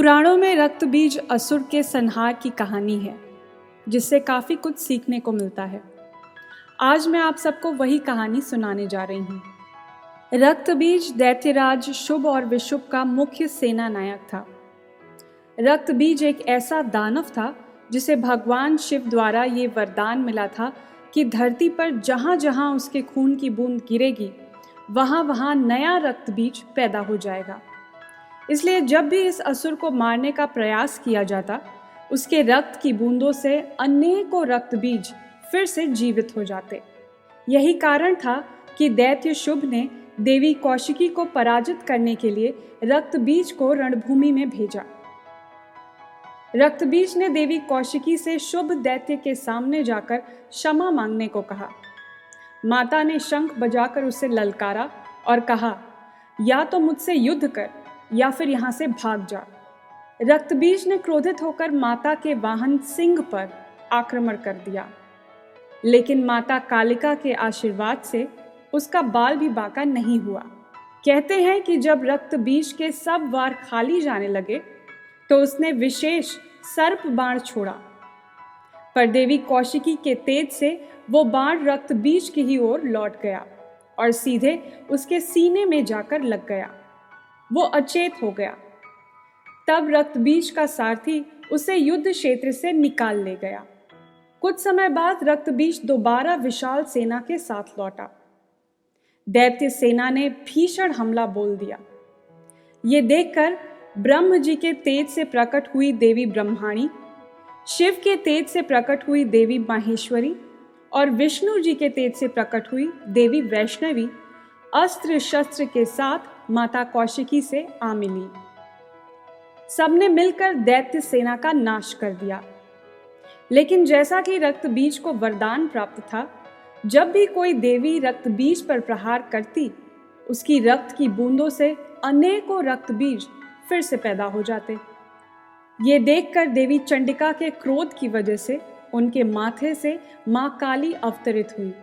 पुराणों में रक्त बीज असुर के संहार की कहानी है, जिससे काफ़ी कुछ सीखने को मिलता है। आज मैं आप सबको वही कहानी सुनाने जा रही हूँ। रक्त बीज दैत्यराज शुभ और विशुभ का मुख्य सेना नायक था। रक्त बीज एक ऐसा दानव था, जिसे भगवान शिव द्वारा ये वरदान मिला था कि धरती पर जहाँ जहाँ उसके खून की बूंद गिरेगी वहाँ वहाँ नया रक्त बीज पैदा हो जाएगा। इसलिए जब भी इस असुर को मारने का प्रयास किया जाता, उसके रक्त की बूंदों से अनेकों रक्त बीज फिर से जीवित हो जाते। यही कारण था कि दैत्य शुभ ने देवी कौशिकी को पराजित करने के लिए रक्त बीज को रणभूमि में भेजा। रक्तबीज ने देवी कौशिकी से शुभ दैत्य के सामने जाकर क्षमा मांगने को कहा। माता ने शंख बजाकर उसे ललकारा और कहा, या तो मुझसे युद्ध कर या फिर यहाँ से भाग जा। रक्तबीज ने क्रोधित होकर माता के वाहन सिंह पर आक्रमण कर दिया। लेकिन माता कालिका के आशीर्वाद से उसका बाल भी बाका नहीं हुआ। कहते हैं कि जब रक्त बीज के सब वार खाली जाने लगे तो उसने विशेष सर्प बाण छोड़ा। पर देवी कौशिकी के तेज से वो बाण रक्त बीज की ही ओर लौट गया और सीधे उसके सीने में जाकर लग गया। वो अचेत हो गया। तब रक्त बीज का सारथी उसे युद्ध क्षेत्र से निकाल ले गया। कुछ समय बाद रक्त बीज दोबारा विशाल सेना के साथ लौटा। दैत्य सेना ने भीषण हमला बोल दिया। ये देखकर ब्रह्म जी के तेज से प्रकट हुई देवी ब्रह्माणी, शिव के तेज से प्रकट हुई देवी माहेश्वरी और विष्णु जी के तेज से प्रकट हुई देवी वैष्णवी अस्त्र शस्त्र के साथ माता कौशिकी से आ मिली। सबने मिलकर दैत्य सेना का नाश कर दिया। लेकिन जैसा कि रक्त बीज को वरदान प्राप्त था, जब भी कोई देवी रक्त बीज पर प्रहार करती, उसकी रक्त की बूंदों से अनेकों रक्त बीज फिर से पैदा हो जाते। ये देखकर देवी चंडिका के क्रोध की वजह से उनके माथे से माँ काली अवतरित हुई।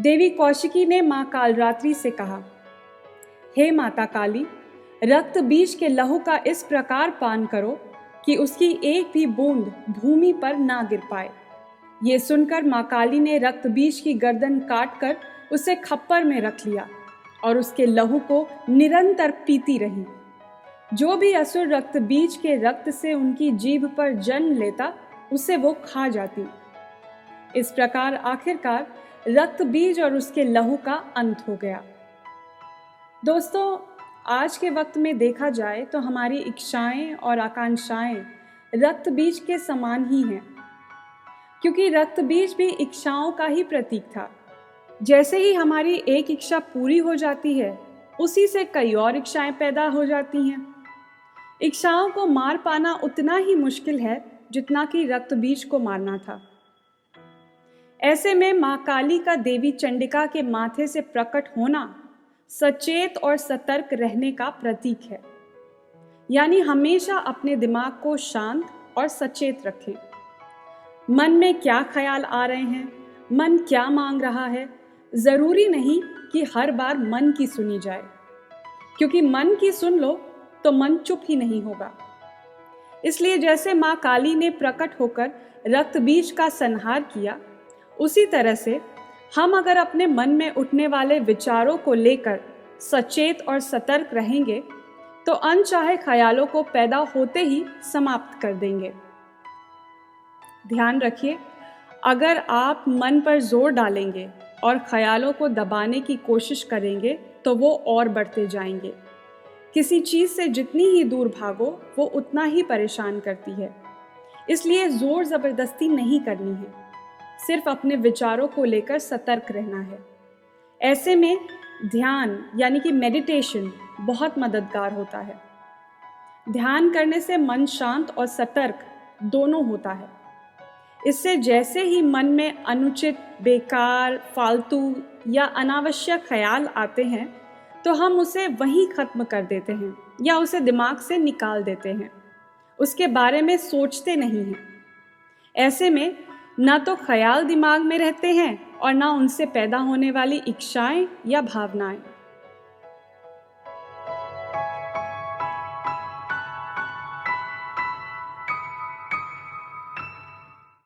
देवी कौशिकी ने माँ कालरात्रि से कहा हे माता काली, रक्त बीज के लहू का इस प्रकार पान करो कि उसकी एक भी बूंद भूमि पर ना गिर पाए। ये सुनकर माँ काली ने रक्त बीज की गर्दन काट कर उसे खप्पर में रख लिया और उसके लहू को निरंतर पीती रही। जो भी असुर रक्त बीज के रक्त से उनकी जीभ पर जन्म लेता, उसे वो खा जाती। इस प्रकार आखिरकार रक्त बीज और उसके लहू का अंत हो गया। दोस्तों, आज के वक्त में देखा जाए तो हमारी इच्छाएँ और आकांक्षाएँ रक्त बीज के समान ही हैं। क्योंकि रक्त बीज भी इच्छाओं का ही प्रतीक था। जैसे ही हमारी एक इच्छा पूरी हो जाती है, उसी से कई और इच्छाएँ पैदा हो जाती हैं। इच्छाओं को मार पाना उतना ही मुश्किल है, जितना कि रक्त बीज को मारना था। ऐसे में माँ काली का देवी चंडिका के माथे से प्रकट होना सचेत और सतर्क रहने का प्रतीक है। यानी हमेशा अपने दिमाग को शांत और सचेत रखें। मन में क्या ख्याल आ रहे हैं? मन क्या मांग रहा है? ज़रूरी नहीं कि हर बार मन की सुनी जाए। क्योंकि मन की सुन लो तो मन चुप ही नहीं होगा। इसलिए जैसे माँ काली ने प्रकट होकर रक्त बीज का संहार किया, उसी तरह से हम अगर अपने मन में उठने वाले विचारों को लेकर सचेत और सतर्क रहेंगे तो अनचाहे ख्यालों को पैदा होते ही समाप्त कर देंगे। ध्यान रखिए, अगर आप मन पर ज़ोर डालेंगे और ख्यालों को दबाने की कोशिश करेंगे तो वो और बढ़ते जाएँगे। किसी चीज़ से जितनी ही दूर भागो, वो उतना ही परेशान करती है। इसलिए ज़ोर ज़बरदस्ती नहीं करनी है। सिर्फ़ अपने विचारों को लेकर सतर्क रहना है। ऐसे में ध्यान यानी कि मेडिटेशन बहुत मददगार होता है। ध्यान करने से मन शांत और सतर्क दोनों होता है। इससे जैसे ही मन में अनुचित, बेकार, फालतू या अनावश्यक ख्याल आते हैं तो हम उसे वहीं ख़त्म कर देते हैं या उसे दिमाग से निकाल देते हैं। उसके बारे में सोचते नहीं हैं। ऐसे में ना तो ख्याल दिमाग में रहते हैं और ना उनसे पैदा होने वाली इच्छाएँ या भावनाएँ।